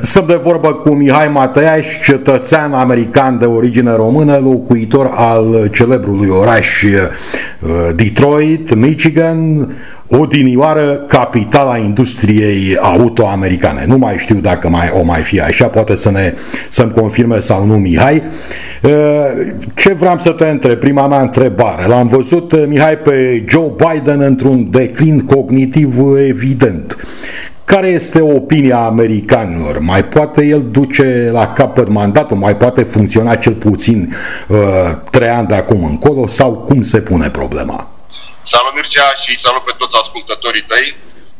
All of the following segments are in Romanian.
Stăm de vorbă cu Mihai Matăiaș, cetățean american de origine română, locuitor al celebrului oraș Detroit, Michigan, odinioară capitala industriei auto-americane. Nu mai știu dacă mai o mai fi așa, poate să ne, să-mi confirme sau nu Mihai. Ce vreau să te întreb, prima mea întrebare. L-am văzut, Mihai, pe Joe Biden într-un declin cognitiv evident. Care este opinia americanilor? Mai poate el duce la capăt mandatul? Mai poate funcționa cel puțin uh, trei ani de acum încolo? Sau cum se pune problema? Salut Mircea și salut pe toți ascultătorii tăi.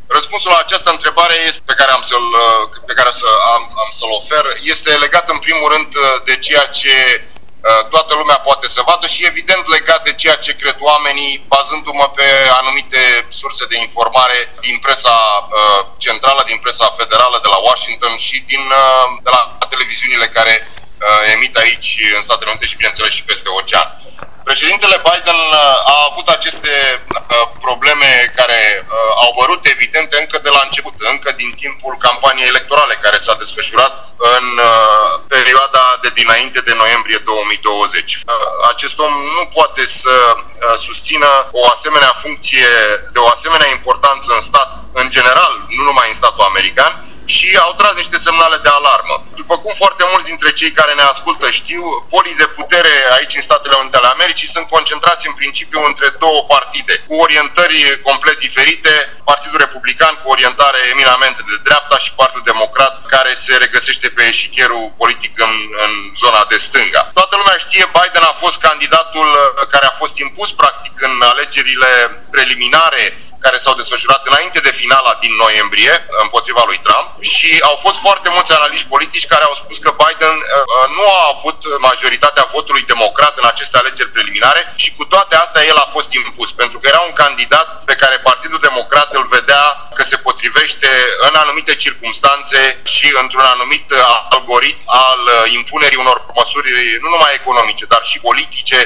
Răspunsul la această întrebare este pe care am să-l, uh, pe care am, am să-l ofer este legat în primul rând uh, de ceea ce Uh, toată lumea poate să vadă și evident legat de ceea ce cred oamenii, bazându-mă pe anumite surse de informare din presa uh, centrală, din presa federală de la Washington și din uh, de la televiziunile care emit aici în Statele Unite și bineînțeles și peste ocean. Președintele Biden a avut aceste probleme care au părut evidente încă de la început, încă din timpul campaniei electorale care s-a desfășurat în perioada de dinainte de noiembrie 2020. Acest om nu poate să susțină o asemenea funcție de o asemenea importanță în stat, în general, nu numai în statul american, și au tras niște semnale de alarmă. După cum foarte mulți dintre cei care ne ascultă știu, polii de putere aici în Statele Unite ale Americii sunt concentrați în principiu între două partide, cu orientări complet diferite, Partidul Republican cu orientare eminamente de dreapta și Partidul Democrat care se regăsește pe eșichierul politic în, în zona de stânga. Toată lumea știe, Biden a fost candidatul care a fost impus practic în alegerile preliminare care s-au desfășurat înainte de finala din noiembrie împotriva lui Trump și au fost foarte mulți analiști politici care au spus că Biden uh, uh, nu a avut majoritatea votului democrat în aceste alegeri preliminare și cu toate astea el a fost impus pentru că era un candidat pe care Partidul Democrat îl vedea că se potrivește în anumite circunstanțe și într-un anumit uh, algoritm al impunerii unor măsuri nu numai economice, dar și politice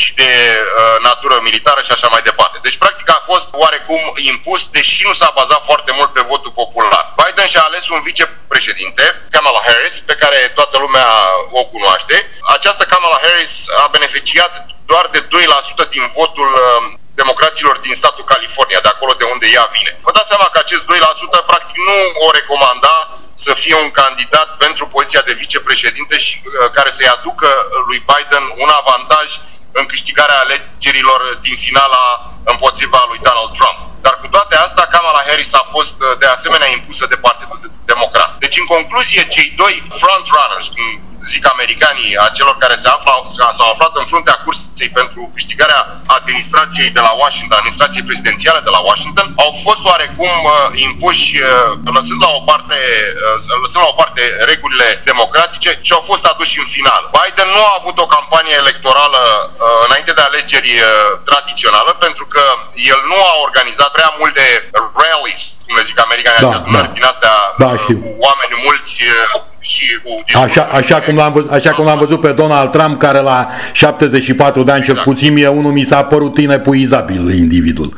și de uh, natură militară și așa mai departe. Deci, practic, a fost oarecum impus, deși nu s-a bazat foarte mult pe votul popular. Biden și-a ales un vicepreședinte, Kamala Harris, pe care toată lumea o cunoaște. Această Kamala Harris a beneficiat doar de 2% din votul uh, democraților din statul California, de acolo de unde ea vine. Vă dați seama că acest 2% practic nu o recomanda să fie un candidat pentru poziția de vicepreședinte și uh, care să-i aducă lui Biden un avantaj în câștigarea alegerilor din finala împotriva lui Donald Trump. Dar cu toate astea, Kamala Harris a fost uh, de asemenea impusă de Partidul Democrat. Deci, în concluzie, cei doi frontrunners, cum zic americanii, a celor care se afla, s-au aflat în fruntea cursei pentru câștigarea administrației de la Washington, administrației prezidențiale de la Washington, au fost oarecum uh, impuși, uh, lăsând la o parte, uh, lăsând la o parte regulile democratice și au fost aduși în final. Biden nu a avut o campanie electorală uh, înainte de alegeri uh, tradițională pentru că el nu a organizat prea multe rallies, cum le zic americanii, da, adică da. din astea da, uh, cu oameni mulți uh, și cu așa, așa, cum l-am văzut, așa cum l-am văzut pe Donald Trump, care la 74 de ani exact. cel puțin mie unul mi s-a părut inepuizabil individul.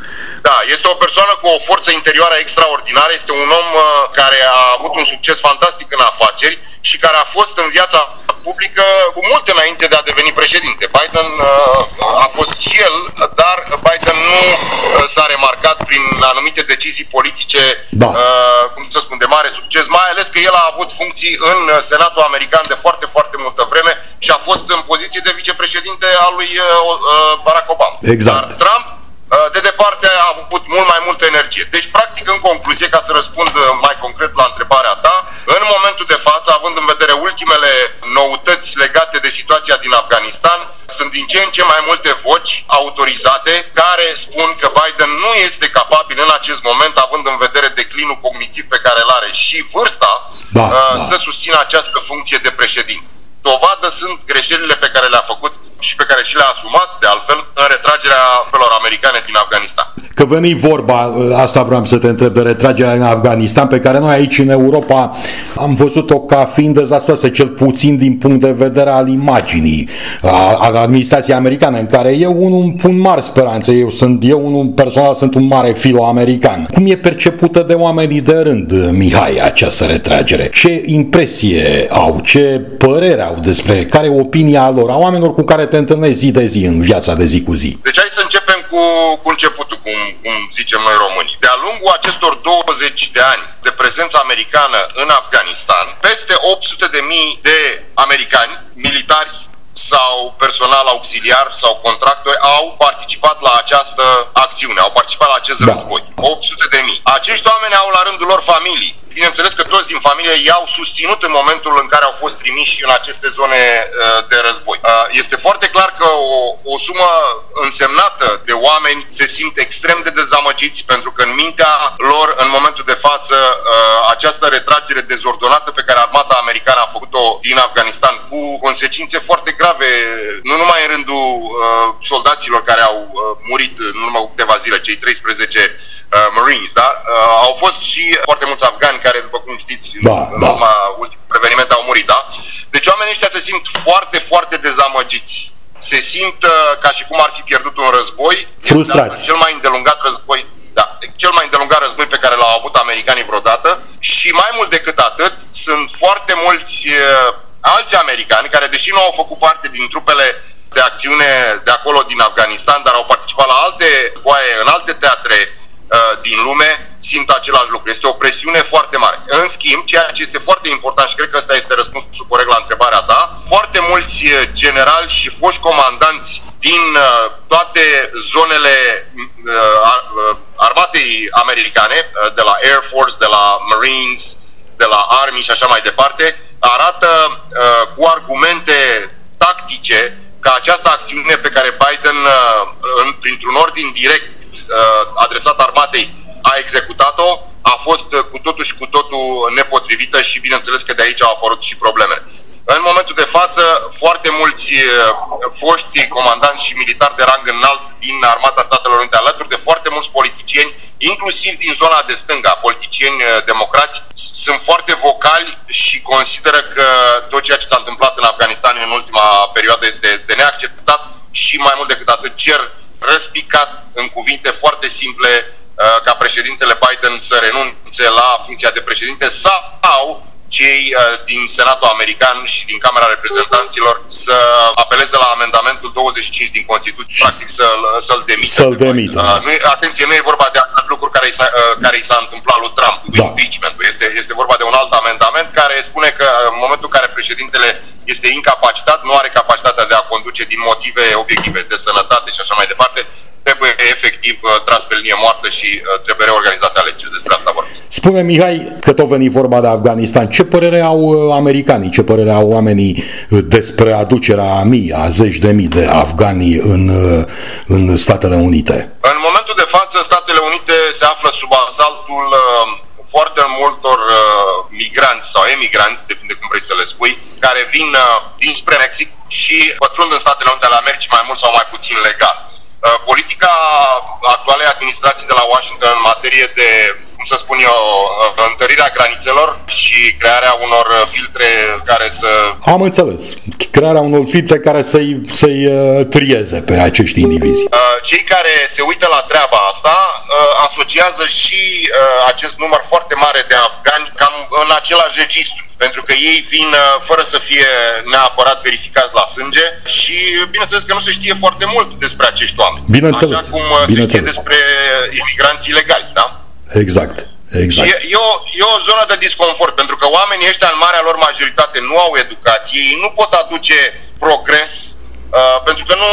Da, este o persoană cu o forță interioară extraordinară, este un om uh, care a avut un succes fantastic în afaceri și care a fost în viața publică cu mult înainte de a deveni președinte. Biden uh, a fost și el, dar Biden nu uh, s-a remarcat prin anumite decizii politice, da. uh, cum să spun, de mare succes, mai ales că el a avut funcții în Senatul American de foarte, foarte multă vreme și a fost în poziție de vicepreședinte al lui uh, uh Barack Obama. Exact. Dar Trump Uh, de departe a avut mult mai multă energie. Deci, practic, în concluzie, ca să răspund uh, mai concret la întrebarea ta, în momentul de față, având în vedere ultimele noutăți legate de situația din Afganistan, sunt din ce în ce mai multe voci autorizate care spun că Biden nu este capabil în acest moment, având în vedere declinul cognitiv pe care îl are și vârsta, da, uh, da. să susțină această funcție de președinte. Dovadă sunt greșelile pe care le-a făcut și pe care și le-a asumat, de altfel, în retragerea pelor americane din Afganistan. că veni vorba, asta vreau să te întreb, de retragerea în Afganistan, pe care noi aici în Europa am văzut-o ca fiind dezastroasă, cel puțin din punct de vedere al imaginii a, a administrației americane, în care eu unul pun mari speranțe, eu sunt, eu unul personal sunt un mare filo-american. Cum e percepută de oamenii de rând, Mihai, această retragere? Ce impresie au, ce părere au despre, care e opinia lor, a oamenilor cu care te întâlnești zi de zi în viața de zi cu zi? Deci hai să începem cu, cu începutul, cum, cum zicem noi românii. De-a lungul acestor 20 de ani de prezență americană în Afganistan, peste 800 de mii de americani, militari sau personal auxiliar sau contractori au participat la această acțiune, au participat la acest da. război. 800 de mii. Acești oameni au la rândul lor familii, bineînțeles că toți din familie i-au susținut în momentul în care au fost trimiși în aceste zone uh, de război. Uh, este foarte clar că o, o sumă însemnată de oameni se simt extrem de dezamăgiți pentru că în mintea lor, în momentul de față, uh, această retragere dezordonată pe care armata americană a făcut-o din Afganistan cu consecințe foarte grave, nu numai în rândul soldaților care au murit în urmă cu câteva zile, cei 13 uh, Marines, da? Uh, au fost și foarte mulți afgani care, după cum știți, da, în da. urma ultimului eveniment au murit, da? Deci oamenii ăștia se simt foarte, foarte dezamăgiți. Se simt uh, ca și cum ar fi pierdut un război. Frustrați. Cel mai îndelungat război, da, cel mai îndelungat război pe care l-au avut americanii vreodată și mai mult decât atât, sunt foarte mulți uh, alți americani care, deși nu au făcut parte din trupele de acțiune de acolo din Afganistan, dar au participat la alte boaie, în alte teatre Uh, din lume simt același lucru. Este o presiune foarte mare. În schimb, ceea ce este foarte important și cred că ăsta este răspunsul corect la întrebarea ta, foarte mulți uh, generali și foști comandanți din uh, toate zonele armatei americane, de la Air Force, de la Marines, de la Army și așa mai departe, arată cu argumente tactice că această acțiune pe care Biden, printr-un ordin direct, uh, adresat armatei a executat-o, a fost uh, cu totul și cu totul nepotrivită și bineînțeles că de aici au apărut și problemele. În momentul de față, foarte mulți uh, foști comandanți și militari de rang înalt din Armata Statelor Unite, alături de foarte mulți politicieni, inclusiv din zona de stânga, politicieni uh, democrați, sunt foarte vocali și consideră că tot ceea ce s-a întâmplat în Afganistan în ultima perioadă este de neacceptat și mai mult decât atât cer răspicat în cuvinte foarte simple uh, ca președintele Biden să renunțe la funcția de președinte sau cei uh, din Senatul American și din Camera Reprezentanților să apeleze la amendamentul 25 din Constituție, practic să-l, să-l demită. Să-l demită. Uh, nu, atenție, nu e vorba de același lucru care i s-a, uh, care i s-a întâmplat lui Trump cu da. impeachment Este, este vorba de un alt amendament care spune că în momentul în care președintele este incapacitat, nu are capacitatea de a conduce din motive obiective de sănătate și așa mai departe, trebuie efectiv uh, tras pe linie moartă și uh, trebuie reorganizate alegeri. Despre asta vorbim. Spune Mihai că tot veni vorba de Afganistan. Ce părere au uh, americanii, ce părere au oamenii despre aducerea a mii, a zeci de mii de afgani în, în Statele Unite? În momentul de față, Statele Unite se află sub asaltul foarte multor uh, migranți sau emigranți, depinde cum vrei să le spui, care vin uh, dinspre Mexic și pătrund în Statele Unite ale Americii mai mult sau mai puțin legal. Uh, politica actualei administrații de la Washington în materie de, cum să spun eu, uh, întărirea granițelor și crearea unor filtre care să... Am înțeles. Crearea unor filtre care să-i, să-i uh, trieze pe acești indivizi. Cei care se uită la treaba asta asociază și acest număr foarte mare de afgani cam în același registru pentru că ei vin uh, fără să fie neapărat verificați la sânge și bineînțeles că nu se știe foarte mult despre acești oameni. Bineînțeles. Așa cum uh, se știe despre imigranții ilegali, da? Exact. Exact. Și e, e, o, e o zonă de disconfort, pentru că oamenii ăștia, în marea lor majoritate, nu au educație, ei nu pot aduce progres, uh, pentru că nu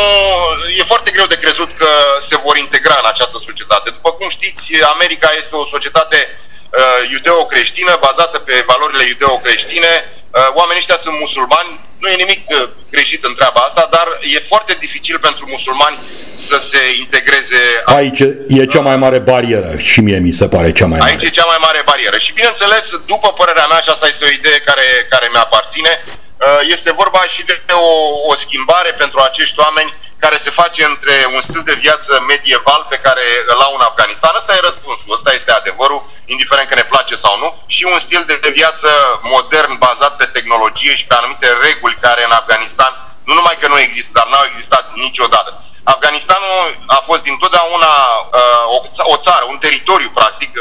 e foarte greu de crezut că se vor integra în această societate. După cum știți, America este o societate uh, iudeo-creștină, bazată pe valorile iudeo-creștine. Uh, oamenii ăștia sunt musulmani, nu e nimic uh, greșit în treaba asta, dar e foarte dificil pentru musulmani să se integreze. Aici e cea mai mare barieră și mie mi se pare cea mai mare. Aici e cea mai mare barieră. Și bineînțeles, după părerea mea, și asta este o idee care, care mi-aparține, uh, este vorba și de o, o schimbare pentru acești oameni care se face între un stil de viață medieval pe care îl au în Afganistan. Ăsta e răspunsul, ăsta este adevărul, indiferent că ne place sau nu, și un stil de viață modern bazat pe tehnologie și pe anumite reguli care în Afganistan nu numai că nu există, dar n-au existat niciodată. Afganistanul a fost dintotdeauna uh, o, o țară, un teritoriu practic,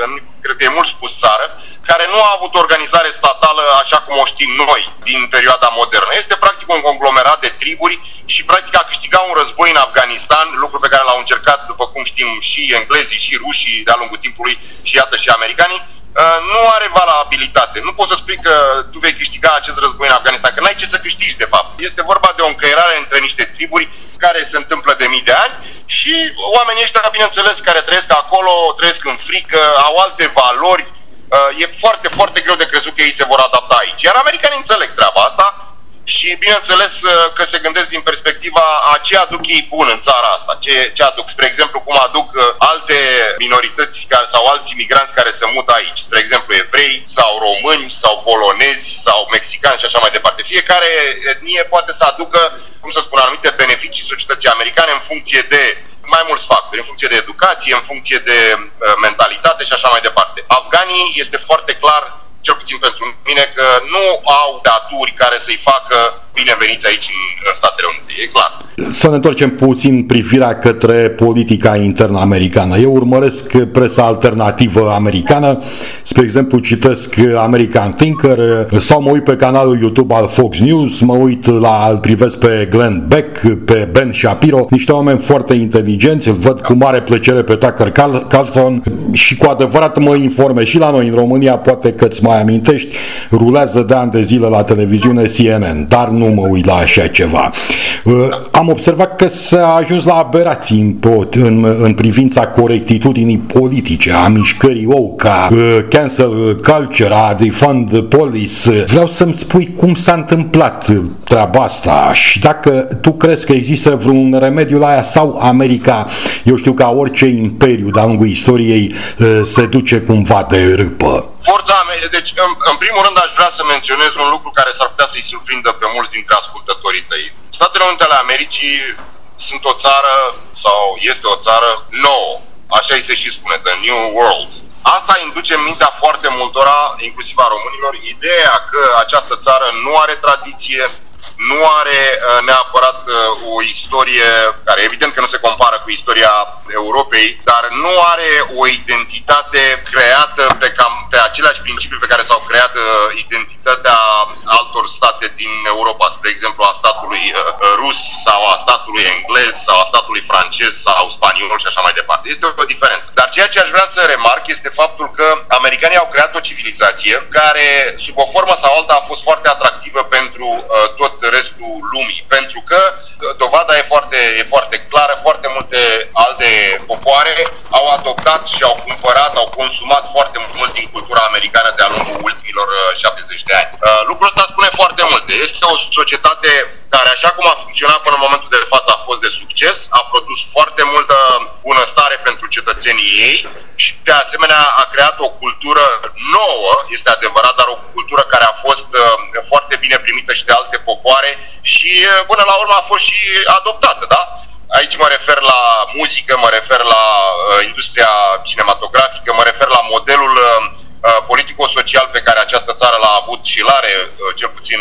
cred că e mult spus țară, care nu a avut organizare statală așa cum o știm noi din perioada modernă. Este practic un conglomerat de triburi și practic a câștigat un război în Afganistan, lucru pe care l-au încercat, după cum știm, și englezii și rușii de-a lungul timpului și iată și americanii, uh, nu are valabilitate. Nu poți să spui că tu vei câștiga acest război în Afganistan, că n-ai ce să câștigi de fapt. Este vorba de o încăierare între niște triburi care se întâmplă de mii de ani și oamenii ăștia, bineînțeles, care trăiesc acolo, trăiesc în frică, au alte valori, Uh, e foarte, foarte greu de crezut că ei se vor adapta aici. Iar americanii înțeleg treaba asta și bineînțeles uh, că se gândesc din perspectiva a ce aduc ei bun în țara asta, ce, ce aduc, spre exemplu, cum aduc uh, alte minorități care, sau alți imigranți care se mută aici, spre exemplu evrei sau români sau polonezi sau mexicani și așa mai departe. Fiecare etnie poate să aducă, cum să spun, anumite beneficii societății americane în funcție de mai mulți factori, în funcție de educație, în funcție de uh, mentalitate și așa mai departe. Afganii este foarte clar, cel puțin pentru mine, că nu au daturi care să-i facă bineveniți aici în, în Statele Unite, e clar. Să ne întoarcem puțin privirea către politica internă americană. Eu urmăresc presa alternativă americană, spre exemplu citesc American Thinker sau mă uit pe canalul YouTube al Fox News, mă uit la, îl privesc pe Glenn Beck, pe Ben Shapiro, niște oameni foarte inteligenți, îl văd cu mare plăcere pe Tucker Carlson și cu adevărat mă informe și la noi în România, poate că îți mai amintești, rulează de ani de zile la televiziune CNN, dar nu mă uit la așa ceva. Uh, am observat că s-a ajuns la aberații în, în, în privința corectitudinii politice, a mișcării OCA, uh, cancel culture, a defund police. Vreau să-mi spui cum s-a întâmplat treaba asta și dacă tu crezi că există vreun remediu la aia sau America, eu știu că orice imperiu de-a lungul istoriei uh, se duce cumva de râpă. Forța deci în, în primul rând aș vrea să menționez un lucru care s-ar putea să-i surprindă pe mulți dintre ascultătorii tăi. Statele Unite ale Americii sunt o țară sau este o țară nouă, așa îi se și spune, The New World. Asta induce în mintea foarte multora, inclusiv a românilor, ideea că această țară nu are tradiție, nu are uh, neapărat uh, o istorie care evident că nu se compară cu istoria Europei, dar nu are o identitate creată pe, cam, pe aceleași principii pe care s-au creat uh, identitatea altor state din Europa, spre exemplu a statului rus sau a statului englez sau a statului francez sau spaniol și așa mai departe. Este o diferență. Dar ceea ce aș vrea să remarc este faptul că americanii au creat o civilizație care, sub o formă sau alta, a fost foarte atractivă pentru uh, tot restul lumii. Pentru că uh, dovada e foarte, e foarte clară, foarte multe alte popoare au adoptat și au cumpărat, au consumat foarte mult din cultura americană de-a lungul ultimilor 70 uh, de ani. Uh, lucrul ăsta spune foarte multe. Este o societate care, așa cum a funcționat până în momentul de față, a fost de succes, a produs foarte multă bunăstare pentru cetățenii ei și, de asemenea, a creat o cultură nouă, este adevărat, dar o cultură care a fost foarte bine primită și de alte popoare și până la urmă a fost și adoptată, da? Aici mă refer la muzică, mă refer la uh, industria cinematografică, mă refer la modelul uh, politico-social pe care această țară l-a avut și l-are, uh, cel puțin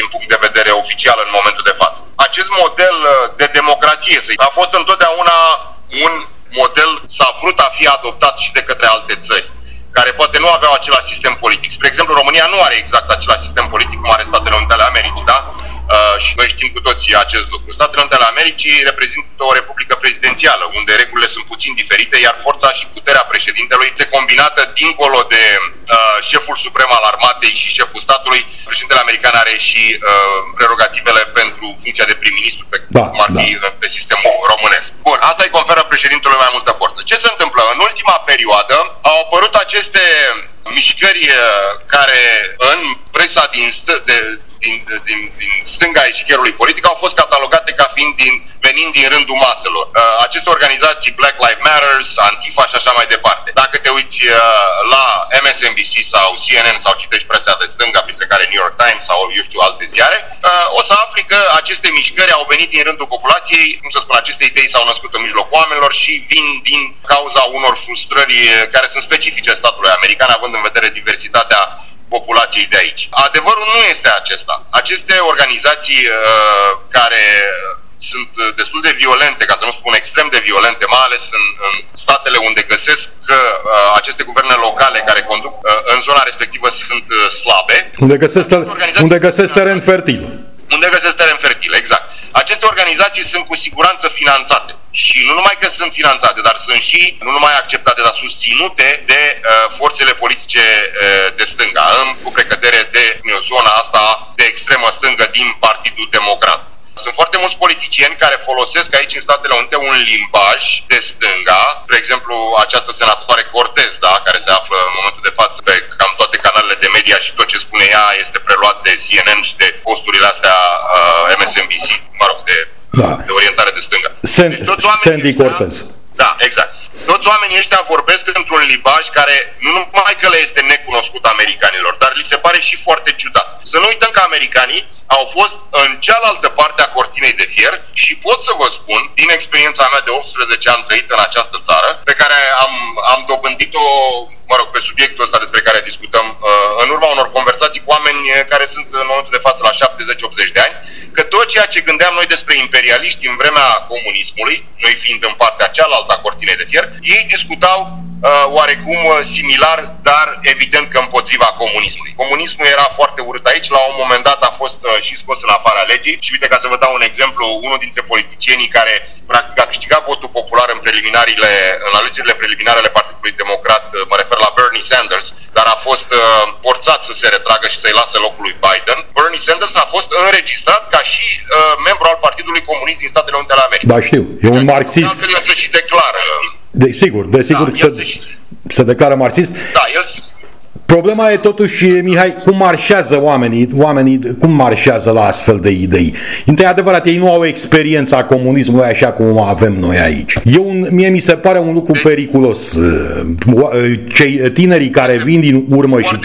din punct de vedere oficial în momentul de față. Acest model de democrație a fost întotdeauna un model, s-a vrut a fi adoptat și de către alte țări care poate nu aveau același sistem politic. Spre exemplu, România nu are exact același sistem politic cum are Statele Unite ale Americii, da? Uh, și noi știm cu toții acest lucru. Statele Unite ale Americii reprezintă o republică prezidențială, unde regulile sunt puțin diferite, iar forța și puterea președintelui este combinată dincolo de uh, șeful suprem al armatei și șeful statului. Președintele american are și uh, prerogativele pentru funcția de prim-ministru, pe da, cum ar fi da. pe sistemul românesc. Bun, asta îi conferă președintelui mai multă forță. Ce se întâmplă? În ultima perioadă au apărut aceste mișcări uh, care în presa din, stă, de, din, din, din stânga eșichierului politic au fost catalogate ca fiind din, venind din rândul maselor. Uh, aceste organizații Black Lives Matters, Antifa și așa mai departe. Dacă te uiți uh, la MSNBC sau CNN sau citești presa de stânga, printre care New York York Times sau, eu știu, alte ziare, o să afli că aceste mișcări au venit din rândul populației, cum să spun, aceste idei s-au născut în mijlocul oamenilor și vin din cauza unor frustrări care sunt specifice statului american, având în vedere diversitatea populației de aici. Adevărul nu este acesta. Aceste organizații uh, care sunt uh, destul de violente, ca să nu spun extrem de violente, mai ales în, în statele unde găsesc că uh, aceste guverne locale care conduc uh, în zona respectivă sunt uh, slabe. Unde găsesc, unde găsesc teren fertil. Unde găsesc teren fertil, exact. Aceste organizații sunt cu siguranță finanțate. Și nu numai că sunt finanțate, dar sunt și nu numai acceptate, dar susținute de uh, forțele politice uh, de stânga, în, cu precădere de uh, zona asta de extremă stângă din Partidul Democrat. Sunt foarte mulți politicieni care folosesc aici în Statele Unite un limbaj de stânga, de exemplu această senatoare Cortez, da, care se află în momentul de față pe cam toate canalele de media și tot ce spune ea este preluat de CNN și de posturile astea uh, MSNBC, mă rog, de, da. de orientare de stânga. Sen- deci, Sandy Cortez. Da, exact. Toți oamenii ăștia vorbesc într-un limbaj care nu numai că le este necunoscut americanilor, dar li se pare și foarte ciudat. Să nu uităm că americanii au fost în cealaltă parte a cortinei de fier și pot să vă spun, din experiența mea de 18 ani trăit în această țară, pe care am, am dobândit-o, mă rog, pe subiectul ăsta despre care discutăm, uh, în urma unor conversații cu oameni care sunt în momentul de față la 70-80 de ani, că tot ceea ce gândeam noi despre imperialiști în vremea comunismului, noi fiind în partea cealaltă a cortinei de fier, ei discutau uh, oarecum uh, similar, dar evident că împotriva comunismului. Comunismul era foarte urât aici, la un moment dat a fost uh, și scos în afara legii și uite ca să vă dau un exemplu, unul dintre politicienii care practic a câștigat votul popular în preliminariile, în alegerile preliminare ale Partidului Democrat, uh, mă refer la Bernie Sanders, dar a fost uh, forțat să se retragă și să-i lase locul lui Biden. Bernie Sanders a fost înregistrat ca și uh, membru al Partidului Comunist din Statele Unite ale Americii. Da, știu. E un marxist. să și declară. De, sigur, desigur da, se, se, se declară marxist. Da, el Problema e totuși, Mihai, cum marșează oamenii, oamenii cum marșează la astfel de idei. Întâi adevărat, ei nu au experiența comunismului așa cum o avem noi aici. Eu, mie mi se pare un lucru periculos. Cei tinerii care vin din urmă și...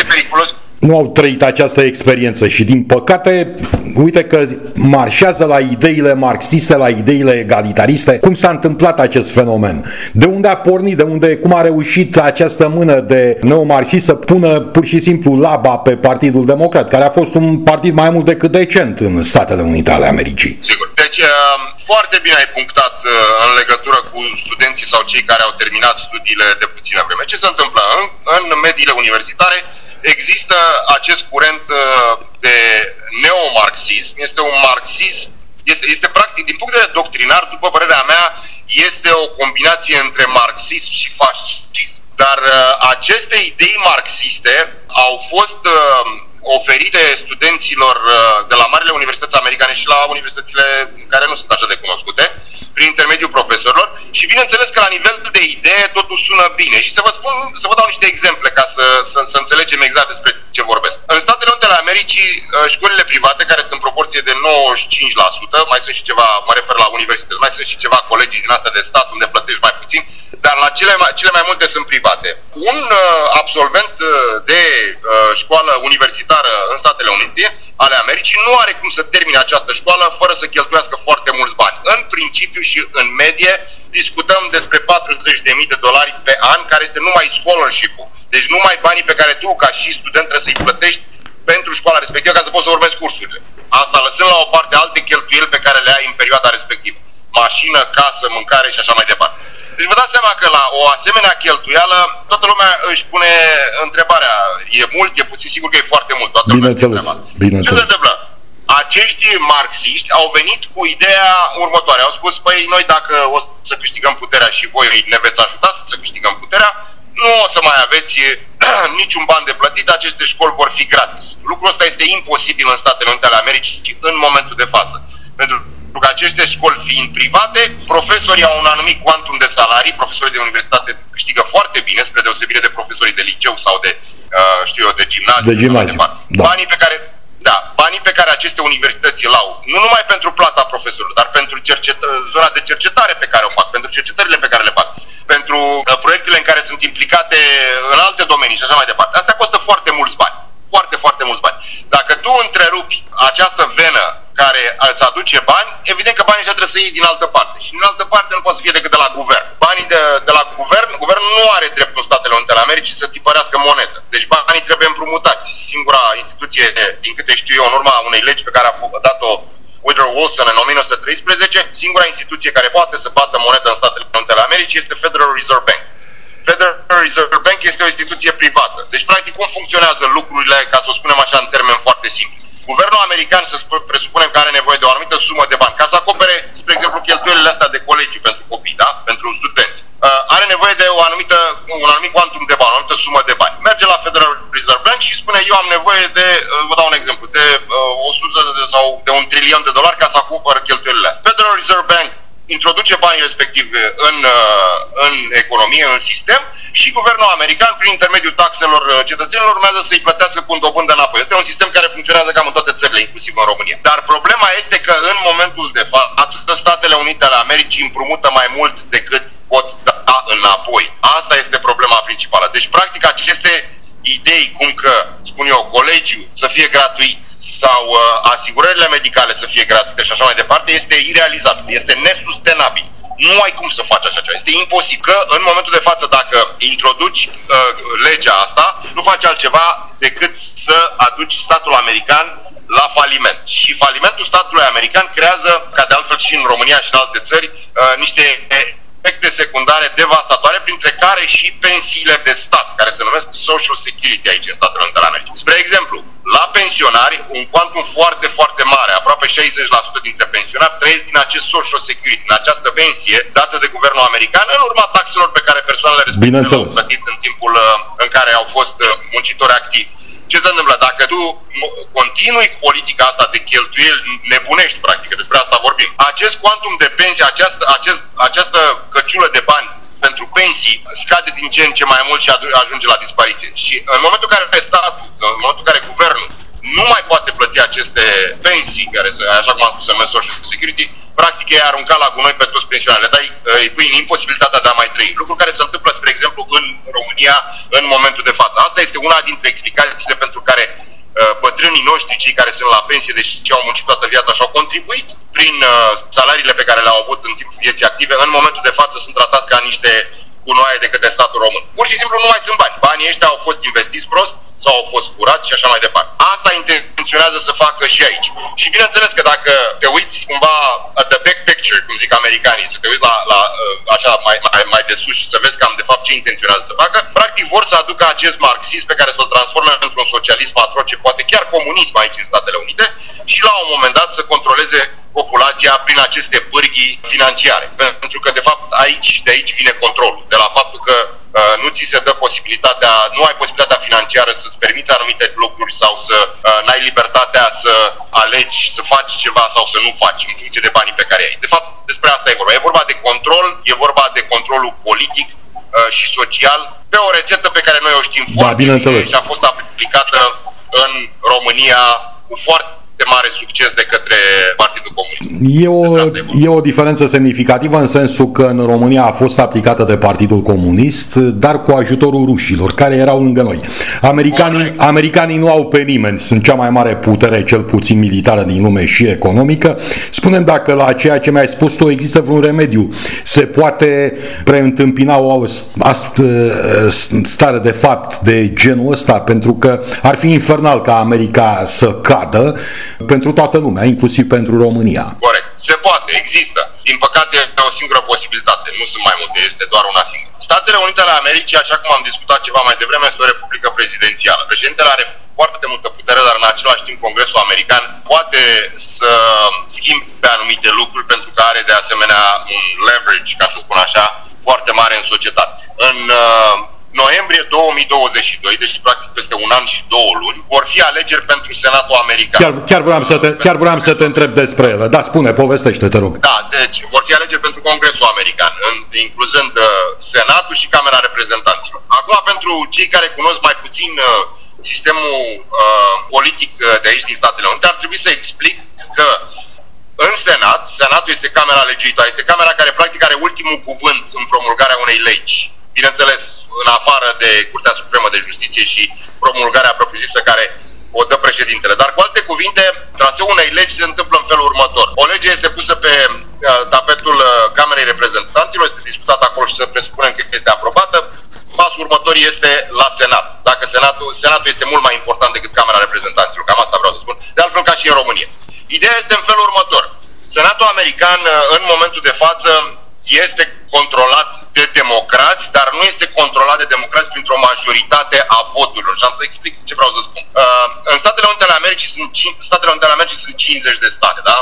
periculos nu au trăit această experiență și din păcate, uite că marșează la ideile marxiste, la ideile egalitariste. Cum s-a întâmplat acest fenomen? De unde a pornit? De unde, cum a reușit această mână de neomarxist să pună pur și simplu laba pe Partidul Democrat, care a fost un partid mai mult decât decent în Statele Unite ale Americii? Sigur. Deci, um, foarte bine ai punctat uh, în legătură cu studenții sau cei care au terminat studiile de puțină vreme. Ce se întâmplă? În, în mediile universitare există acest curent uh, de neomarxism, este un marxism, este, este practic, din punct de vedere doctrinar, după părerea mea, este o combinație între marxism și fascism. Dar uh, aceste idei marxiste au fost uh, oferite studenților uh, de la marile universități americane și la universitățile care nu sunt așa de cunoscute, prin intermediul profesorilor și bineînțeles că la nivel de idee totul sună bine. Și să vă spun, să vă dau niște exemple ca să, să, să înțelegem exact despre ce vorbesc. În Statele Unite ale Americii, uh, școlile private, care sunt în proporție de 95%, mai sunt și ceva, mă refer la universități, mai sunt și ceva colegii din astea de stat unde plătești mai puțin, dar la cele mai, cele mai multe sunt private. Un uh, absolvent uh, de uh, școală universitară în Statele Unite ale Americii nu are cum să termine această școală fără să cheltuiască foarte mulți bani. În principiu și în medie discutăm despre 40.000 de dolari pe an, care este numai scholarship-ul. Deci numai banii pe care tu, ca și student, trebuie să-i plătești pentru școala respectivă ca să poți să urmezi cursurile. Asta lăsând la o parte alte cheltuieli pe care le ai în perioada respectivă. Mașină, casă, mâncare și așa mai departe. Deci vă dați seama că la o asemenea cheltuială, toată lumea își pune întrebarea, e mult, e puțin, sigur că e foarte mult. Toată bineînțeles, bineînțeles. Ce se întâmplă? Acești marxiști au venit cu ideea următoare. Au spus, păi noi dacă o să câștigăm puterea și voi ne veți ajuta să câștigăm puterea, nu o să mai aveți niciun ban de plătit, aceste școli vor fi gratis. Lucrul ăsta este imposibil în Statele Unite ale Americii în momentul de față. Pentru că aceste școli fiind private, profesorii au un anumit quantum de salarii, profesorii de universitate câștigă foarte bine, spre deosebire de profesorii de liceu sau de, uh, știu eu, de gimnaziu. De gimnaziu, da. Banii pe care da, banii pe care aceste universități îl au, nu numai pentru plata profesorilor, dar pentru cercetă, zona de cercetare pe care o fac, pentru cercetările pe care le fac, pentru uh, proiectele în care sunt implicate în alte domenii și așa mai departe. Asta costă foarte mulți bani. Foarte, foarte mulți bani. Dacă tu această venă care îți aduce bani, evident că banii ăștia trebuie să iei din altă parte. Și din altă parte nu poate să fie decât de la guvern. Banii de, de la guvern, guvernul nu are dreptul în Statele Unite ale Americii să tipărească monedă. Deci banii trebuie împrumutați. Singura instituție, din câte știu eu, în urma unei legi pe care a dat-o Woodrow Wilson în 1913, singura instituție care poate să bată monedă în Statele Unite ale Americii este Federal Reserve Bank. Federal Reserve Bank este o instituție privată. Deci, practic, cum funcționează lucrurile, ca să o spunem așa în termen foarte simplu? Guvernul american, să presupunem că are nevoie de o anumită sumă de bani, ca să acopere, spre exemplu, cheltuielile astea de colegiu pentru copii, da? pentru studenți. Uh, are nevoie de o anumită, un anumit quantum de bani, o anumită sumă de bani. Merge la Federal Reserve Bank și spune, eu am nevoie de, uh, vă dau un exemplu, de uh, 100 de, sau de un trilion de dolari ca să acopăr cheltuielile astea. Federal Reserve Bank introduce banii respectiv în, uh, în economie, în sistem și guvernul american, prin intermediul taxelor uh, cetățenilor, urmează să-i plătească cu un dobândă înapoi. Este un sistem care funcționează cam în toate țările, inclusiv în România. Dar problema este că în momentul de față, Statele Unite ale Americii împrumută mai mult decât pot da înapoi. Asta este problema principală. Deci, practic, aceste idei, cum că, spun eu, colegiul să fie gratuit, sau uh, asigurările medicale să fie gratuite și așa mai departe, este irealizabil, este nesustenabil. Nu ai cum să faci așa ceva. Este imposibil. Că în momentul de față, dacă introduci uh, legea asta, nu faci altceva decât să aduci statul american la faliment. Și falimentul statului american creează, ca de altfel și în România și în alte țări, uh, niște efecte secundare devastatoare, printre care și pensiile de stat, care se numesc Social Security aici în Statele Unite ale Americii. Spre exemplu, la pensionari, un quantum foarte, foarte mare, aproape 60% dintre pensionari trăiesc din acest Social Security, din această pensie dată de guvernul american, în urma taxelor pe care persoanele respective le-au plătit în timpul uh, în care au fost uh, muncitori activi. Ce se întâmplă? Dacă tu continui cu politica asta de cheltuieli nebunești, practic, despre asta vorbim, acest quantum de pensie, această, acest, această căciulă de bani pentru pensii scade din ce în ce mai mult și ajunge la dispariție. Și în momentul în care statul, în momentul în care guvernul nu mai poate plăti aceste pensii, care, așa cum am spus, în Social Security, practic ei arunca la gunoi pe toți pensionarii, dar îi pui în imposibilitatea de a mai trăi. Lucru care se întâmplă, spre exemplu, în România în momentul de față. Asta este una dintre explicațiile pentru care uh, bătrânii noștri, cei care sunt la pensie, deși au muncit toată viața și au contribuit prin uh, salariile pe care le-au avut în timpul vieții active, în momentul de față sunt tratați ca niște gunoaie de către statul român. Pur și simplu nu mai sunt bani. Banii ăștia au fost investiți prost sau au fost furați și așa mai departe. Asta intenționează să facă și aici. Și bineînțeles că dacă te uiți cumva at the big picture, cum zic americanii, să te uiți la, la uh, așa mai, mai, mai de sus și să vezi cam de fapt ce intenționează să facă, practic vor să aducă acest marxism pe care să-l transforme într-un socialism atroce, poate chiar comunism aici în Statele Unite și la un moment dat să controleze populația prin aceste pârghii financiare. Pentru că, de fapt, aici, de aici vine controlul. De la faptul că uh, nu ți se dă posibilitatea, nu ai posibilitatea financiară să-ți permiți anumite lucruri sau să uh, n-ai libertatea să alegi să faci ceva sau să nu faci în funcție de banii pe care ai. De fapt, despre asta e vorba. E vorba de control, e vorba de controlul politic uh, și social pe o rețetă pe care noi o știm da, foarte bine și a fost aplicată în România cu foarte de mare succes de către Partidul Comunist. E o, e o diferență semnificativă în sensul că în România a fost aplicată de Partidul Comunist, dar cu ajutorul rușilor, care erau lângă noi. Americanii, americanii nu au pe nimeni, sunt cea mai mare putere, cel puțin militară din lume și economică. Spunem dacă la ceea ce mi-ai spus tu există vreun remediu. Se poate preîntâmpina o stare de fapt de genul ăsta, pentru că ar fi infernal ca America să cadă pentru toată lumea, inclusiv pentru România. Corect. Se poate, există. Din păcate, e o singură posibilitate, nu sunt mai multe, este doar una singură. Statele Unite ale Americii, așa cum am discutat ceva mai devreme, este o republică prezidențială. Președintele are foarte multă putere, dar în același timp Congresul American poate să schimbe anumite lucruri pentru că are de asemenea un leverage, ca să spun așa, foarte mare în societate. În uh, noiembrie 2022, deci practic peste un an și două luni, vor fi alegeri pentru Senatul American. Chiar, chiar, vreau, să te, chiar vreau să te întreb despre ele. Da, spune, povestește, te rog. Da, deci vor fi alegeri pentru Congresul American, incluzând uh, Senatul și Camera Reprezentanților. Acum, pentru cei care cunosc mai puțin uh, sistemul uh, politic uh, de aici din Statele Unite, ar trebui să explic că în Senat, Senatul este Camera Legiuitoare, este Camera care practic are ultimul cuvânt în promulgarea unei legi bineînțeles, în afară de Curtea Supremă de Justiție și promulgarea propriu-zisă care o dă președintele. Dar, cu alte cuvinte, traseul legi se întâmplă în felul următor. O lege este pusă pe uh, tapetul uh, Camerei Reprezentanților, este discutată acolo și să presupunem că este aprobată. Pasul următor este la Senat. Dacă Senatul, Senatul este mult mai important decât Camera Reprezentanților, cam asta vreau să spun, de altfel ca și în România. Ideea este în felul următor. Senatul american, uh, în momentul de față, este controlat de democrați, dar nu este controlat de democrați printr-o majoritate a voturilor. Și am să explic ce vreau să spun. Uh, în Statele Unite ale Americii sunt, Statele Unite ale Americii sunt 50 de state, da?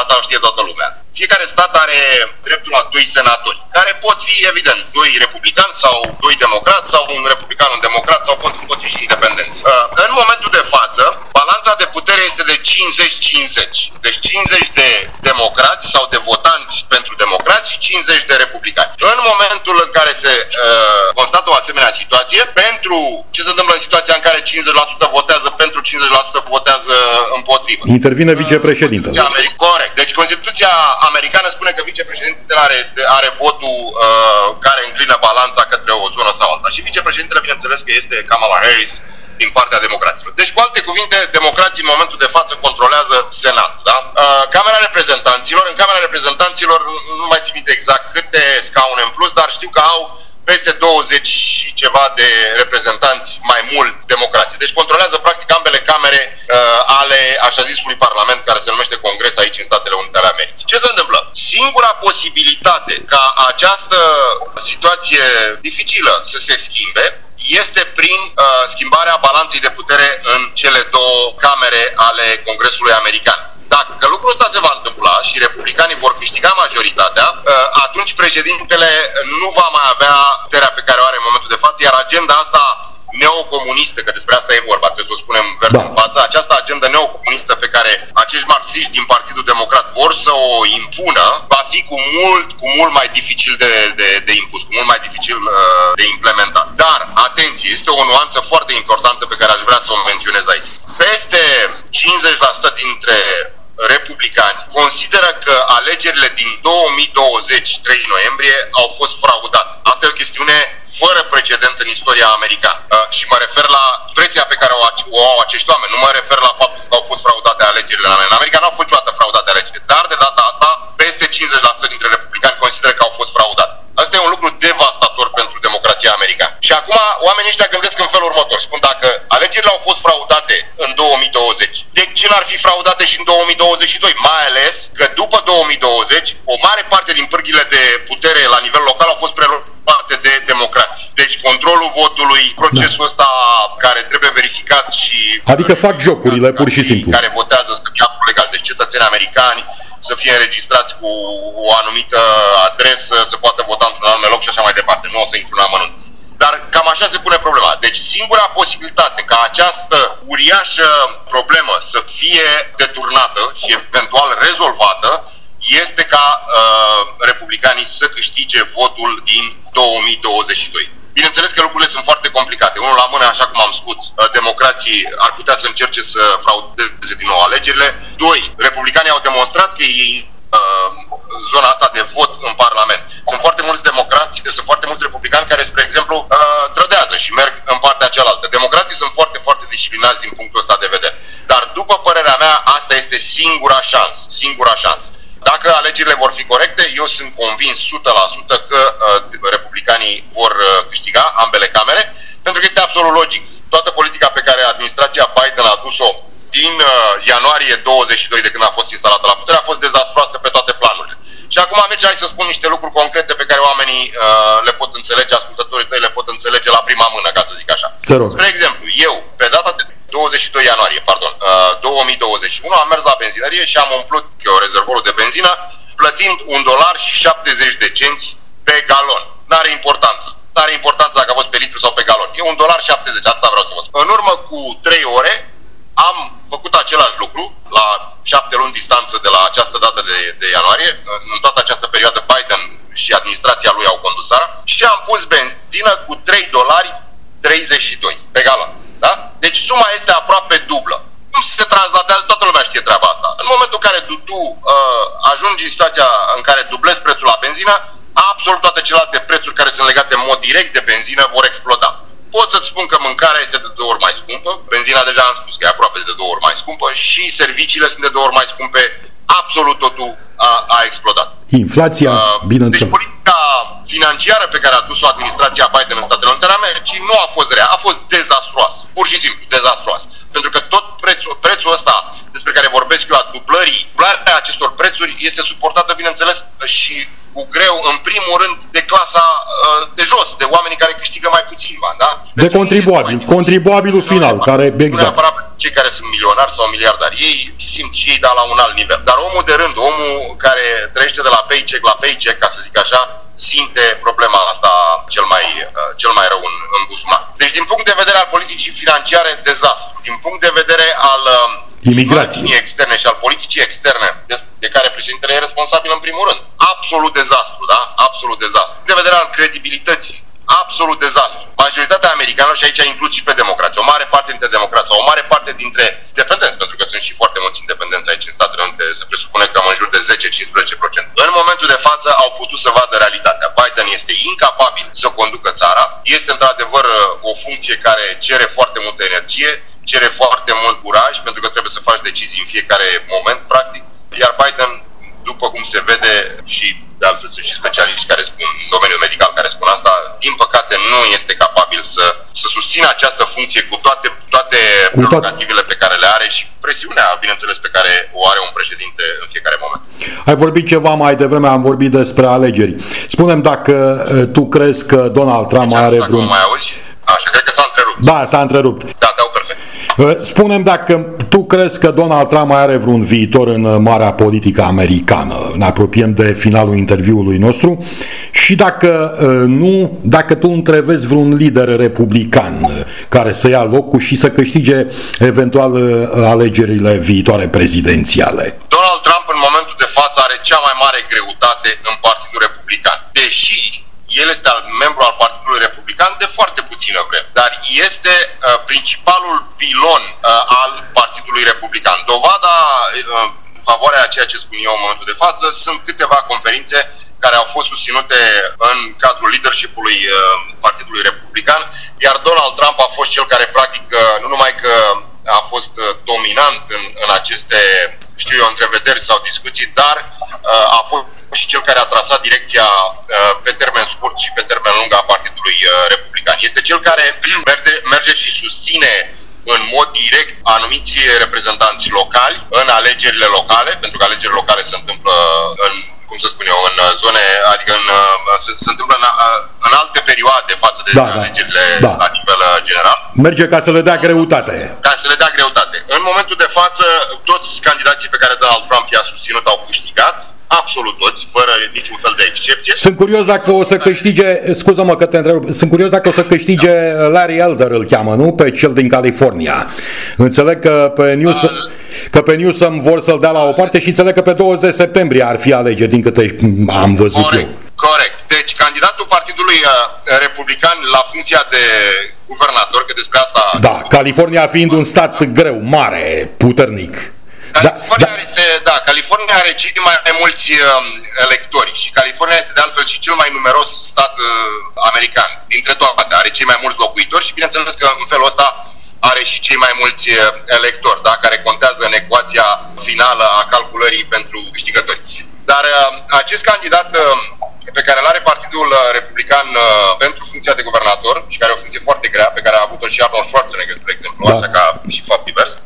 Asta o știe toată lumea. Fiecare stat are dreptul la doi senatori, care pot fi, evident, doi republicani sau doi democrați sau un republican, un democrat sau pot, pot fi și independenți. Uh, în momentul de față, balanța de putere este de 50-50. Deci 50 de democrați sau de votanți pentru democrați și 50 de republicani. În momentul în care se uh, constată o asemenea situație, pentru ce se întâmplă în situația în care 50% votează pentru, 50% votează împotrivă. Intervine vicepreședintele. Uh, corect. Deci Constituția americană spune că vicepreședintele are, este, are votul uh, care înclină balanța către o zonă sau alta. Și vicepreședintele, bineînțeles că este Kamala Harris din partea democraților. Deci, cu alte cuvinte, democrații în momentul de față controlează Senatul. Da? Uh, Camera Reprezentanților, în Camera Reprezentanților, nu mai țin minte exact câte scaune în plus, dar știu că au peste 20 și ceva de reprezentanți mai mult democrații. Deci controlează practic ambele camere uh, ale așa zisului Parlament care se numește Congres aici în Statele Unite ale Americii. Ce se întâmplă? Singura posibilitate ca această situație dificilă să se schimbe este prin uh, schimbarea balanței de putere în cele două camere ale Congresului American. Dacă lucrul ăsta se va întâmpla și republicanii vor câștiga majoritatea, ă, atunci președintele nu va mai avea puterea pe care o are în momentul de față, iar agenda asta neocomunistă, că despre asta e vorba, trebuie să o spunem verde da. în față, această agenda neocomunistă pe care acești marxiști din Partidul Democrat vor să o impună, va fi cu mult, cu mult mai dificil de, de, de impus, cu mult mai dificil uh, de implementat. Dar, atenție, este o nuanță foarte importantă pe care aș vrea să o menționez aici. Peste 50% dintre republicani consideră că alegerile din 2020, 3 noiembrie, au fost fraudate. Asta e o chestiune fără precedent în istoria americană. Uh, și mă refer la presia pe care o, o au acești oameni. Nu mă refer la faptul că au fost fraudate alegerile în America. Nu au fost niciodată fraudate alegerile. Dar de data asta, peste 50% dintre republicani consideră că au fost fraudate. Asta e un lucru devastator pentru democrația americană. Și acum oamenii ăștia fi fraudate și în 2022? Mai ales că după 2020, o mare parte din pârghile de putere la nivel local au fost preluate de democrați. Deci controlul votului, procesul da. ăsta care trebuie verificat și... Adică fac jocurile, pur și simplu. Care votează să fie legal, deci cetățeni americani, să fie înregistrați cu o anumită adresă, să poată vota într-un anume loc și așa mai departe. Nu o să intru în amănunt. Dar cam așa se pune problema. Deci singura posibilitate ca această uriașă problemă să fie deturnată și eventual rezolvată este ca uh, republicanii să câștige votul din 2022. Bineînțeles că lucrurile sunt foarte complicate. Unul la mână, așa cum am spus, uh, democrații ar putea să încerce să fraudeze din nou alegerile. Doi, republicanii au demonstrat că ei uh, zona asta de vot în Parlament. Sunt foarte mulți democrați, sunt foarte mulți republicani care, spre exemplu, uh, trădează și merg în partea cealaltă. Democrații sunt foarte, foarte disciplinați din punctul ăsta de vedere. Dar, după părerea mea, asta este singura șansă. Singura șansă. Dacă alegerile vor fi corecte, eu sunt convins 100% că uh, republicanii vor uh, câștiga ambele camere, pentru că este absolut logic. Toată politica pe care administrația Biden a dus-o din uh, ianuarie 22, de când a fost instalată la putere, a fost dezastroasă pe toate planurile. Și acum merge, hai să spun niște lucruri concrete pe care oamenii uh, le pot înțelege, ascultătorii tăi le pot înțelege la prima mână, ca să zic așa. Spre exemplu, eu, pe data de 22 ianuarie, pardon, uh, 2021, am mers la benzinărie și am umplut eu rezervorul de benzină plătind un dolar și 70 de cenți pe galon. N-are importanță. N-are importanță dacă a fost pe litru sau pe galon. E un dolar 70, asta vreau să vă spun. În urmă cu 3 ore am făcut același lucru la 7 luni distanță de la această dată de, de ianuarie. În toată această perioadă Biden și administrația lui au condus țara și am pus benzină cu 3 dolari 32 pe galon. Da? Deci suma este aproape dublă. Cum se translatează? Toată lumea știe treaba asta. În momentul în care tu, tu uh, ajungi în situația în care dublezi prețul la benzină, absolut toate celelalte prețuri care sunt legate în mod direct de benzină vor exploda. Pot să-ți spun că mâncarea este de două ori mai scumpă, benzina deja am spus că e aproape de două ori mai scumpă și serviciile sunt de două ori mai scumpe, absolut totul a, a explodat. Inflația, uh, bineînțeles. Deci politica financiară pe care a dus-o administrația Biden în Statele Unite ale Americii nu a fost rea, a fost dezastruoasă, pur și simplu dezastruoasă. Pentru că tot prețul, prețul ăsta despre care vorbesc eu, a dublării, dublarea acestor prețuri este suportată, bineînțeles, și cu greu, în primul rând, de clasa uh, de jos, de oamenii care câștigă mai puțin bani, da? De deci contribuabil, contribuabilul final, care, exact. Nu cei care sunt milionari sau miliardari, ei simt și ei da la un alt nivel. Dar omul de rând, omul care trăiește de la paycheck la paycheck, ca să zic așa, simte problema asta cel mai, uh, cel mai rău în, în buzunar. Deci, din punct de vedere al politicii financiare, dezastru. Din punct de vedere al uh, imigrației externe și al politicii externe, de, de care președintele e responsabil în primul rând. Absolut dezastru, da? Absolut dezastru. De vedere al credibilității absolut dezastru. Majoritatea americanilor, și aici includ și pe democrați, o mare parte dintre democrați sau o mare parte dintre dependenți, pentru că sunt și foarte mulți independenți aici în Statele Unite, se presupune că în jur de 10-15%. În momentul de față au putut să vadă realitatea. Biden este incapabil să conducă țara, este într-adevăr o funcție care cere foarte multă energie, cere foarte mult curaj, pentru că trebuie să faci decizii în fiecare moment, practic, iar Biden, după cum se vede și de altfel sunt și specialiști care spun, în domeniul medical care spun asta, din păcate nu este capabil să, să susțină această funcție cu toate, toate prerogativele pe care le are și presiunea, bineînțeles, pe care o are un președinte în fiecare moment. Ai vorbit ceva mai devreme, am vorbit despre alegeri. Spunem dacă eh, tu crezi că Donald Trump deci, are vreun... mai auzi? Așa, cred că s-a întrerupt. Da, s-a întrerupt. Da, da, perfect. Eh, spunem dacă tu crezi că Donald Trump mai are vreun viitor în uh, marea politică americană. Ne apropiem de finalul interviului nostru și dacă uh, nu, dacă tu întrevezi vreun lider republican uh, care să ia locul și să câștige eventual alegerile viitoare prezidențiale. Donald Trump în momentul de față are cea mai mare greutate în Partidul Republican. Deși el este al membru al Partidului Republican de foarte puțină vreme, dar este uh, principalul pilon uh, al Partidului Republican. Dovada uh, favoarea a ceea ce spun eu în momentul de față sunt câteva conferințe care au fost susținute în cadrul leadership-ului uh, Partidului Republican, iar Donald Trump a fost cel care practic uh, nu numai că a fost uh, dominant în, în aceste, știu eu, întrevederi sau discuții, dar uh, a fost și cel care a trasat direcția uh, pe termen scurt și pe termen lung a Partidului uh, Republican. Este cel care merge, merge și susține în mod direct anumiți reprezentanți locali în alegerile locale, pentru că alegerile locale se întâmplă în cum să spun eu, în zone, adică în, se, se întâmplă în, în alte perioade față de da, da. alegerile da. la nivel general. Merge ca să le dea greutate. Ca să le dea greutate. În momentul de față, toți candidații pe care Donald Trump i-a susținut au câștigat absolut toți, fără niciun fel de excepție. Sunt curios dacă o să câștige, scuză-mă că te întreb, sunt curios dacă o să câștige Larry Elder, îl cheamă, nu? Pe cel din California. Înțeleg că pe News... Uh, că pe Newsom vor să-l dea la o parte și înțeleg că pe 20 septembrie ar fi alegeri, din câte am văzut corect, eu. Corect. Deci candidatul Partidului uh, Republican la funcția de guvernator, că despre asta... Da, California fiind un stat greu, mare, puternic. California, da, da. Este, da, California are cei mai mulți um, electori și California este de altfel și cel mai numeros stat uh, american dintre toate. Are cei mai mulți locuitori și bineînțeles că în felul ăsta are și cei mai mulți uh, electori, da, care contează în ecuația finală a calculării pentru câștigători. Dar uh, acest candidat uh, pe care îl are Partidul uh, Republican uh, pentru funcția de guvernator și care e o funcție foarte grea, pe care a avut-o și Arnold Schwarzenegger, spre exemplu, da. așa ca și fapt divers, uh, Uh,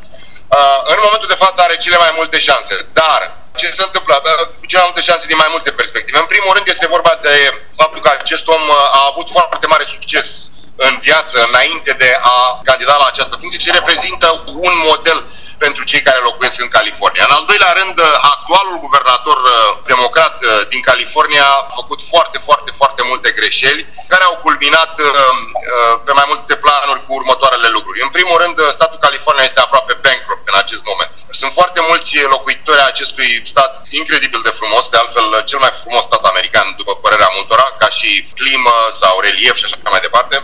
în momentul de față are cele mai multe șanse. Dar ce se întâmplă? Uh, cele mai multe șanse din mai multe perspective. În primul rând este vorba de faptul că acest om uh, a avut foarte mare succes în viață înainte de a candida la această funcție, ce reprezintă un model pentru cei care locuiesc în California. În al doilea rând, actualul guvernator democrat din California a făcut foarte, foarte, foarte multe greșeli care au culminat pe mai multe planuri cu următoarele lucruri. În primul rând, statul California este aproape bankrupt în acest moment. Sunt foarte mulți locuitori ai acestui stat incredibil de frumos, de altfel cel mai frumos stat american, după părerea multora, ca și climă sau relief și așa mai departe.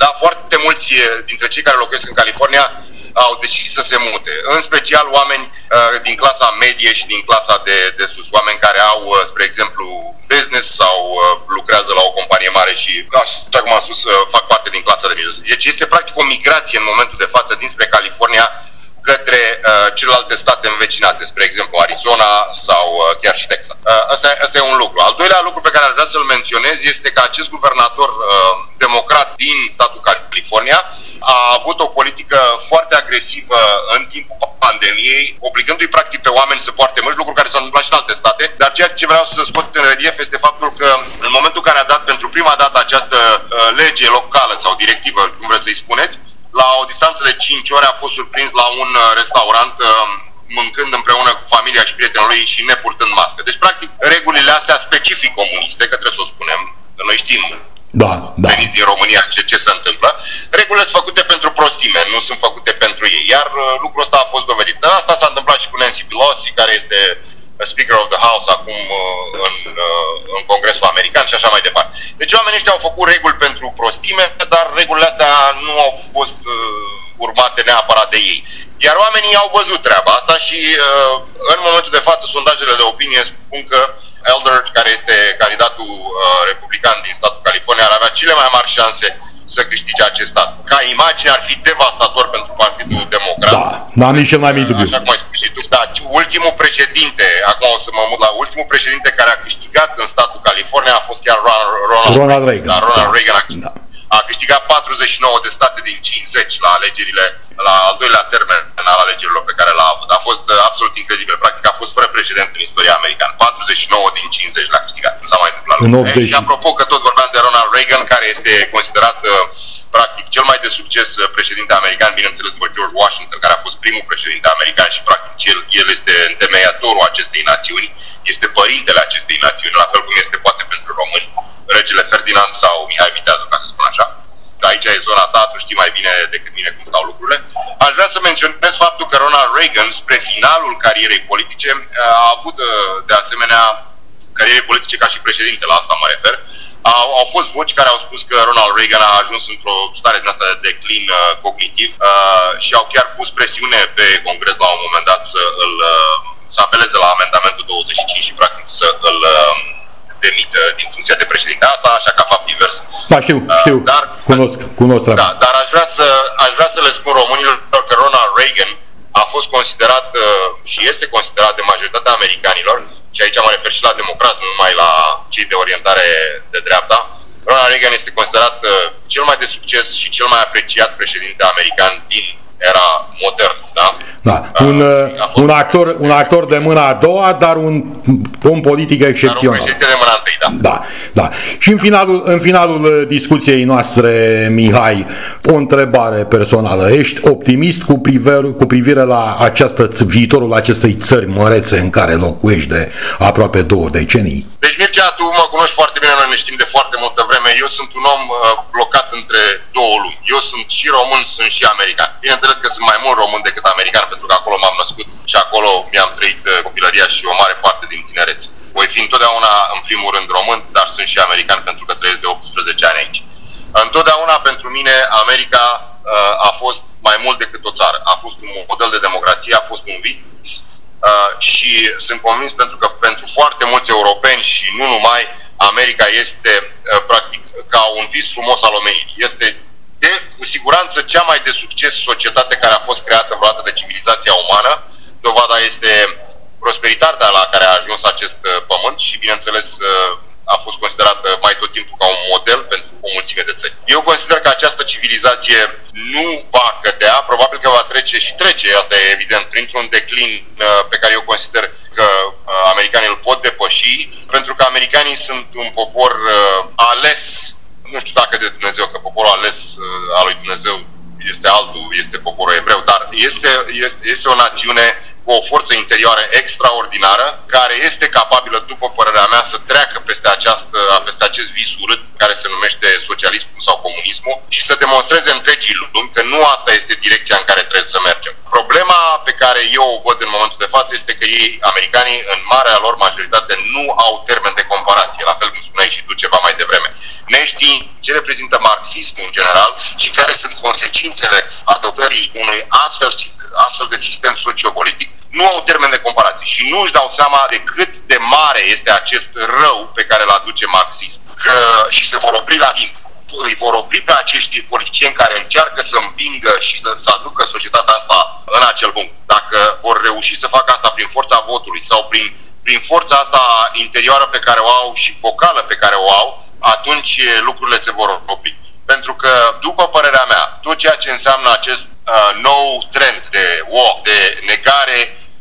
Dar foarte mulți dintre cei care locuiesc în California au decis să se mute. În special oameni uh, din clasa medie și din clasa de, de sus, oameni care au, uh, spre exemplu, business sau uh, lucrează la o companie mare și, așa cum am spus, uh, fac parte din clasa de mijloc. Deci este practic o migrație în momentul de față dinspre California către uh, celelalte state învecinate, spre exemplu Arizona sau uh, chiar și Texas. Uh, asta, asta e un lucru. Al doilea lucru pe care aș vrea să-l menționez este că acest guvernator uh, democrat din statul California a avut o politică foarte agresivă în timpul pandemiei, obligându-i practic pe oameni să poarte măști, lucru care s-a întâmplat și în alte state. Dar ceea ce vreau să scot în relief este faptul că în momentul în care a dat pentru prima dată această uh, lege locală sau directivă, cum vreți să-i spuneți, la o distanță de 5 ore a fost surprins la un uh, restaurant uh, mâncând împreună cu familia și prietenul lui și nepurtând mască. Deci, practic, regulile astea specific comuniste, că trebuie să o spunem, că noi știm da, da. veniți din România ce, ce se întâmplă, regulile sunt făcute pentru prostime, nu sunt făcute pentru ei. Iar uh, lucrul ăsta a fost dovedit. Asta s-a întâmplat și cu Nancy Pelosi, care este Speaker of the House acum în, în Congresul American și așa mai departe. Deci oamenii ăștia au făcut reguli pentru prostime, dar regulile astea nu au fost uh, urmate neapărat de ei. Iar oamenii au văzut treaba asta și uh, în momentul de față sondajele de opinie spun că Elder, care este candidatul uh, republican din statul California, ar avea cele mai mari șanse să câștige acest stat. Ca imagine ar fi devastator pentru Partidul Democrat. Da, n-am nici cel mai mic dubiu. Așa cum ai spus și tu. Da, ultimul președinte, acum o să mă mut la ultimul președinte care a câștigat în statul California a fost chiar Ronald, Ronald, Ronald Reagan. Da, Ronald Reagan a câștigat. Da a câștigat 49 de state din 50 la alegerile, la al doilea termen al alegerilor pe care l-a avut. A fost uh, absolut incredibil. Practic a fost fără precedent în istoria americană. 49 din 50 l-a câștigat. Nu s-a mai întâmplat. În 80. Și apropo că tot vorbeam de Ronald Reagan, care este considerat uh, practic cel mai de succes uh, președinte american, bineînțeles după George Washington, care a fost primul președinte american și practic el, el este întemeiatorul acestei națiuni, este părintele acestei națiuni, la fel cum este poate pentru români regele Ferdinand sau Mihai Viteazul, ca să spun așa. Aici e zona ta, tu știi mai bine decât mine cum stau lucrurile. Aș vrea să menționez faptul că Ronald Reagan, spre finalul carierei politice, a avut de asemenea carierei politice ca și președinte, la asta mă refer, au, au fost voci care au spus că Ronald Reagan a ajuns într-o stare din asta de declin uh, cognitiv uh, și au chiar pus presiune pe Congres la un moment dat să îl uh, să apeleze la amendamentul 25 și practic să îl uh, demită din funcția de președinte. Asta așa ca fapt divers. Da, știu, uh, știu, dar, cunosc, cunosc Da, dar aș vrea, să, aș vrea să le spun românilor că Ronald Reagan a fost considerat uh, și este considerat de majoritatea americanilor, și aici mă refer și la democrați, nu numai la cei de orientare de dreapta, Ronald Reagan este considerat uh, cel mai de succes și cel mai apreciat președinte american din era modern, da? Da, un, uh, un, actor, un actor de mâna a doua, dar un om politic excepțional. Dar un de mâna întâi, da. Da, da. Și în finalul, în finalul uh, discuției noastre, Mihai, o întrebare personală. Ești optimist cu, priver, cu privire la această, viitorul acestei țări mărețe în care locuiești de aproape două decenii? Deci, Mircea, tu mă cunoști foarte bine, noi ne știm de foarte multă vreme. Eu sunt un om uh, blocat între două lumi. Eu sunt și român, sunt și american. Bineînțeles bineînțeles că sunt mai mult român decât american, pentru că acolo m-am născut și acolo mi-am trăit uh, copilăria și o mare parte din tinerețe. Voi fi întotdeauna, în primul rând, român, dar sunt și american pentru că trăiesc de 18 ani aici. Întotdeauna pentru mine America uh, a fost mai mult decât o țară. A fost un model de democrație, a fost un vis uh, și sunt convins pentru că pentru foarte mulți europeni și nu numai, America este uh, practic ca un vis frumos al omenirii. Este de cu siguranță cea mai de succes societate care a fost creată vreodată de civilizația umană. Dovada este prosperitatea la care a ajuns acest uh, pământ și, bineînțeles, uh, a fost considerată mai tot timpul ca un model pentru o mulțime de țări. Eu consider că această civilizație nu va cădea, probabil că va trece și trece, asta e evident, printr-un declin uh, pe care eu consider că americanii îl pot depăși, pentru că americanii sunt un popor ales nu știu dacă de Dumnezeu, că poporul ales uh, al lui Dumnezeu este altul, este poporul evreu, dar este, este, este o națiune cu o forță interioară extraordinară, care este capabilă, după părerea mea, să treacă peste, această, peste acest vis urât care se numește socialismul sau comunismul și să demonstreze întregii lumi că nu asta este direcția în care trebuie să mergem. Problema pe care eu o văd în momentul de față este că ei, americanii, în marea lor majoritate, nu au termen de comparație, la fel cum spuneai și tu ceva mai devreme. neștiind ce reprezintă marxismul în general și care sunt consecințele adoptării unui astfel, astfel de sistem sociopolitic, nu au termen de comparație și nu își dau seama de cât de mare este acest rău pe care îl aduce marxism că, și se vor opri la timp îi vor opri pe acești politicieni care încearcă să împingă și să, să aducă societatea asta în acel punct. Dacă vor reuși să facă asta prin forța votului sau prin, prin forța asta interioară pe care o au și vocală pe care o au, atunci lucrurile se vor opri. Pentru că, după părerea mea, tot ceea ce înseamnă acest uh, nou trend de walk, de negare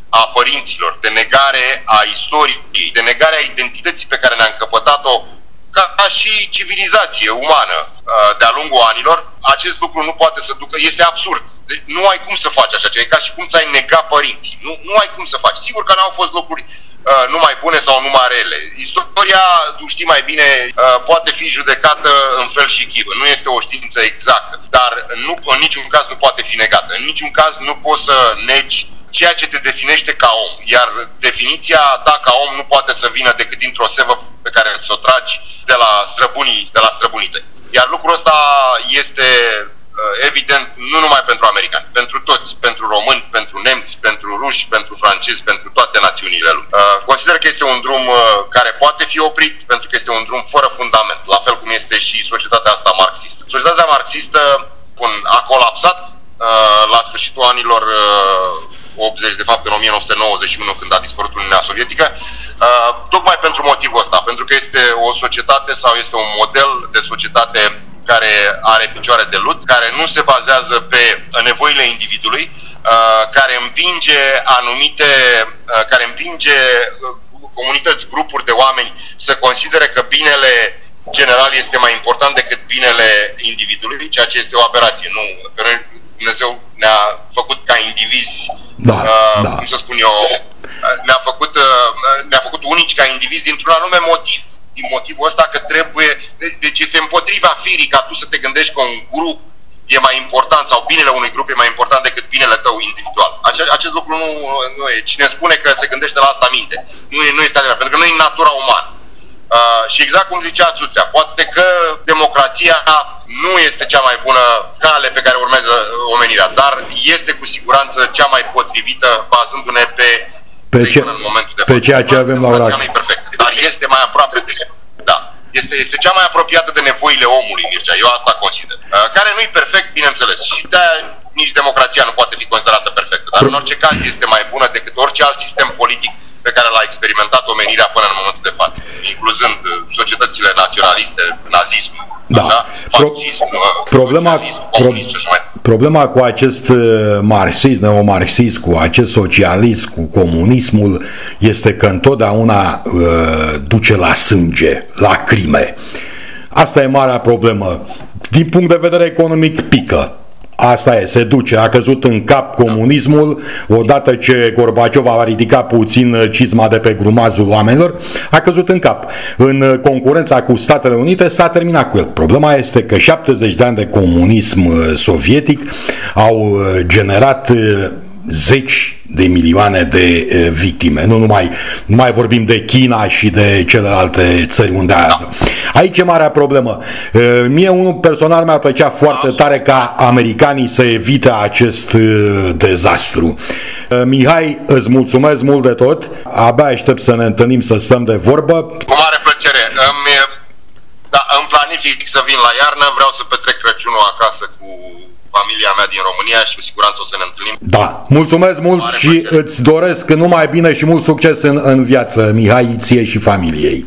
a părinților, de negare a istoriei, de negare a identității pe care ne-a încăpătat-o ca, ca și civilizație umană uh, de-a lungul anilor, acest lucru nu poate să ducă, este absurd. Deci nu ai cum să faci așa ceva, e ca și cum ți-ai nega părinții. Nu, nu ai cum să faci. Sigur că n-au fost lucruri uh, numai bune sau numai rele. Istoria, tu știi mai bine, uh, poate fi judecată în fel și chip. Nu este o știință exactă, dar nu, în niciun caz nu poate fi negată. În niciun caz nu poți să negi ceea ce te definește ca om. Iar definiția ta ca om nu poate să vină decât dintr-o sevă pe care ți-o tragi de la străbunii, de la străbunii tăi. Iar lucrul ăsta este uh, evident nu numai pentru americani, pentru toți, pentru români, pentru nemți, pentru ruși, pentru francezi, pentru toate națiunile lumii. Uh, consider că este un drum uh, care poate fi oprit pentru că este un drum fără fundament, la fel cum este și societatea asta marxistă. Societatea marxistă pun, a colapsat la sfârșitul anilor 80, de fapt în 1991 când a dispărut Uniunea Sovietică, uh, tocmai pentru motivul ăsta, pentru că este o societate sau este un model de societate care are picioare de lut, care nu se bazează pe nevoile individului, uh, care împinge anumite, uh, care împinge comunități, grupuri de oameni să considere că binele general este mai important decât binele individului, ceea ce este o aberație. Nu, Dumnezeu ne-a făcut ca indivizi, da, uh, da. cum să spun eu, ne-a făcut, uh, ne-a făcut unici ca indivizi dintr-un anume motiv. Din motivul ăsta că trebuie, deci este împotriva firii ca tu să te gândești că un grup e mai important sau binele unui grup e mai important decât binele tău individual. Ace- acest lucru nu, nu e. Cine spune că se gândește la asta minte. Nu, e, nu este adevărat, pentru că nu e natura umană. Uh, și exact cum zicea Țuțea, poate că democrația nu este cea mai bună cale pe care urmează omenirea, dar este cu siguranță cea mai potrivită bazându-ne pe, pe, ce, în momentul de pe ceea ce avem la oraș. Nu e perfect, dar este mai aproape de da, este, este cea mai apropiată de nevoile omului, Mircea, eu asta consider. Uh, care nu e perfect, bineînțeles, și de nici democrația nu poate fi considerată perfectă, dar în orice caz este mai bună decât orice alt sistem politic pe care l-a experimentat omenirea până în momentul de față, incluzând uh, societățile naționaliste, nazism, da. așa, fascism, Pro- uh, problema, pro- problema cu acest uh, marxism, neomarxism, cu acest socialism, cu comunismul, este că întotdeauna uh, duce la sânge, la crime. Asta e marea problemă. Din punct de vedere economic, pică Asta e, se duce. A căzut în cap comunismul odată ce Gorbaciov a ridicat puțin cizma de pe grumazul oamenilor, a căzut în cap. În concurența cu Statele Unite s-a terminat cu el. Problema este că 70 de ani de comunism sovietic au generat zeci de milioane de victime. Nu numai, nu mai vorbim de China și de celelalte țări unde a... Da. Aici e marea problemă. Mie unul personal mi-ar plăcea foarte da. tare ca americanii să evite acest dezastru. Mihai, îți mulțumesc mult de tot. Abia aștept să ne întâlnim să stăm de vorbă. Cu mare plăcere. Îmi, da, îmi planific să vin la iarnă, vreau să petrec Crăciunul acasă cu familia mea din România și cu siguranță o să ne întâlnim. Da, mulțumesc mult și plăcere. îți doresc numai bine și mult succes în, în viață, Mihai, ție și familiei.